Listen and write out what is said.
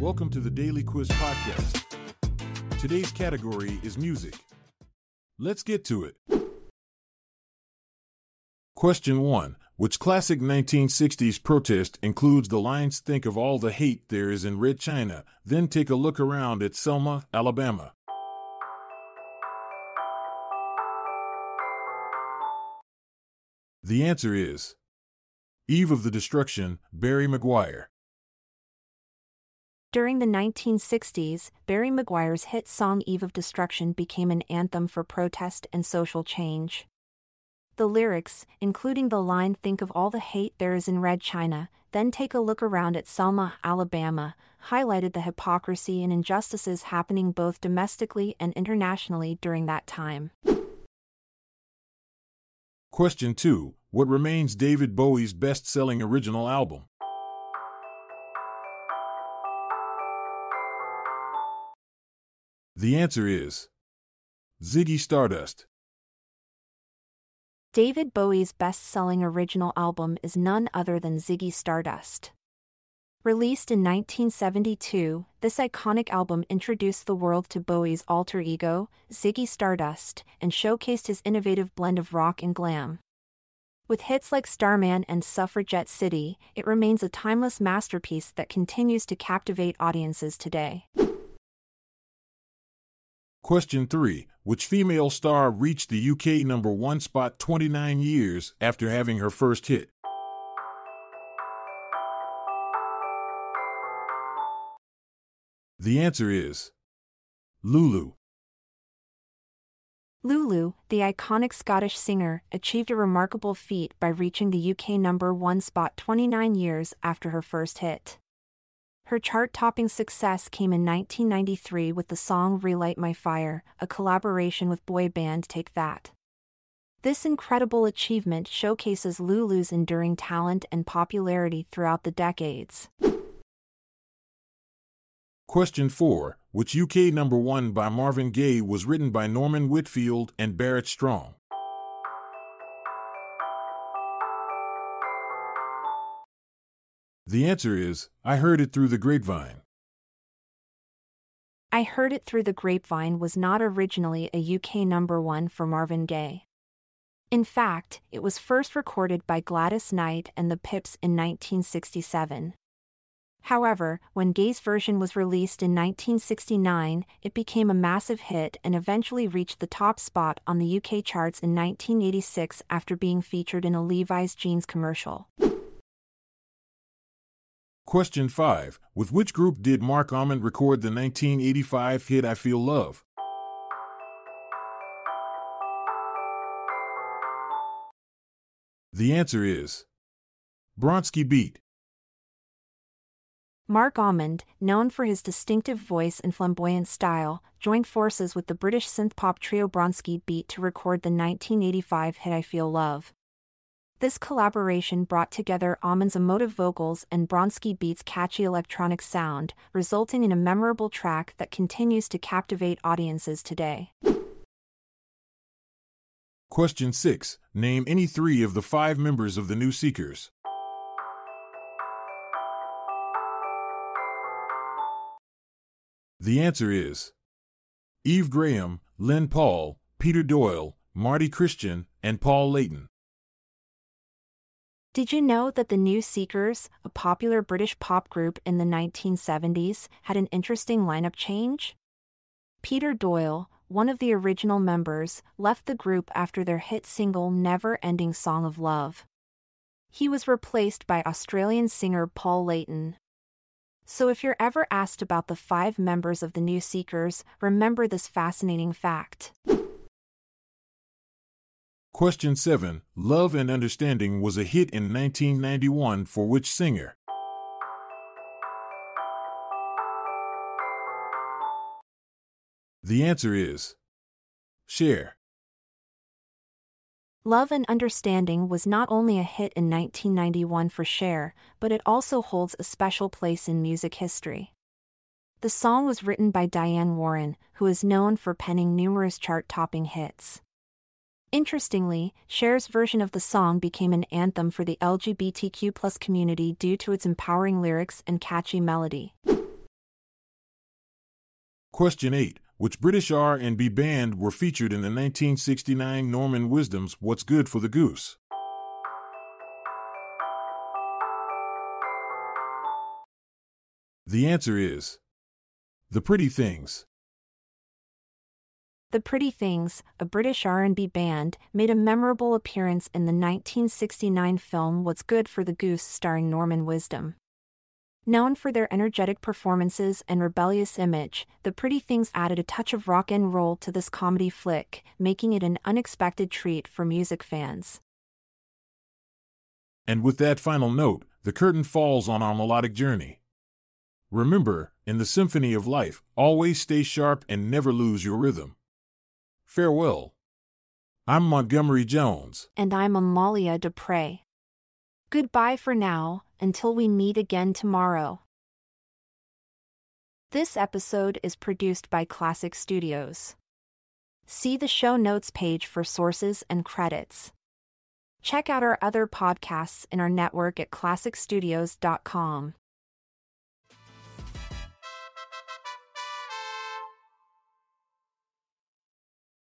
Welcome to the Daily Quiz Podcast. Today's category is music. Let's get to it. Question 1. Which classic 1960s protest includes the lines Think of all the hate there is in Red China, then take a look around at Selma, Alabama? The answer is Eve of the Destruction, Barry McGuire. During the 1960s, Barry McGuire's hit song Eve of Destruction became an anthem for protest and social change. The lyrics, including the line Think of all the hate there is in Red China, then take a look around at Selma, Alabama, highlighted the hypocrisy and injustices happening both domestically and internationally during that time. Question 2. What remains David Bowie's best selling original album? The answer is Ziggy Stardust. David Bowie's best selling original album is none other than Ziggy Stardust. Released in 1972, this iconic album introduced the world to Bowie's alter ego, Ziggy Stardust, and showcased his innovative blend of rock and glam. With hits like Starman and Suffragette City, it remains a timeless masterpiece that continues to captivate audiences today. Question 3. Which female star reached the UK number 1 spot 29 years after having her first hit? The answer is Lulu. Lulu, the iconic Scottish singer, achieved a remarkable feat by reaching the UK number one spot 29 years after her first hit. Her chart topping success came in 1993 with the song Relight My Fire, a collaboration with boy band Take That. This incredible achievement showcases Lulu's enduring talent and popularity throughout the decades. Question 4. Which UK number 1 by Marvin Gaye was written by Norman Whitfield and Barrett Strong? The answer is I Heard It Through the Grapevine. I Heard It Through the Grapevine was not originally a UK number 1 for Marvin Gaye. In fact, it was first recorded by Gladys Knight and the Pips in 1967. However, when Gaye's version was released in 1969, it became a massive hit and eventually reached the top spot on the UK charts in 1986 after being featured in a Levi's jeans commercial. Question 5. With which group did Marc Almond record the 1985 hit I Feel Love? The answer is Bronski Beat. Marc Almond, known for his distinctive voice and flamboyant style, joined forces with the British synth-pop trio Bronski Beat to record the 1985 hit I Feel Love. This collaboration brought together Almond's emotive vocals and Bronski Beat's catchy electronic sound, resulting in a memorable track that continues to captivate audiences today. Question 6. Name any three of the five members of the New Seekers. The answer is Eve Graham, Lyn Paul, Peter Doyle, Marty Christian, and Paul Layton. Did you know that the New Seekers, a popular British pop group in the 1970s, had an interesting lineup change? Peter Doyle, one of the original members, left the group after their hit single Never Ending Song of Love. He was replaced by Australian singer Paul Layton. So if you're ever asked about the five members of the New Seekers, remember this fascinating fact. Question 7. Love and Understanding was a hit in 1991 for which singer? The answer is Cher. Love and Understanding was not only a hit in 1991 for Cher, but it also holds a special place in music history. The song was written by Diane Warren, who is known for penning numerous chart topping hits. Interestingly, Cher's version of the song became an anthem for the LGBTQ community due to its empowering lyrics and catchy melody. Question 8. Which British R&B band were featured in the 1969 Norman Wisdom's What's Good for the Goose? The answer is The Pretty Things. The Pretty Things, a British R&B band, made a memorable appearance in the 1969 film What's Good for the Goose starring Norman Wisdom. Known for their energetic performances and rebellious image, The Pretty Things added a touch of rock and roll to this comedy flick, making it an unexpected treat for music fans. And with that final note, the curtain falls on our melodic journey. Remember, in the symphony of life, always stay sharp and never lose your rhythm. Farewell. I'm Montgomery Jones. And I'm Amalia Dupre. Goodbye for now, until we meet again tomorrow. This episode is produced by Klassic Studios. See the show notes page for sources and credits. Check out our other podcasts in our network at klassicstudios.com.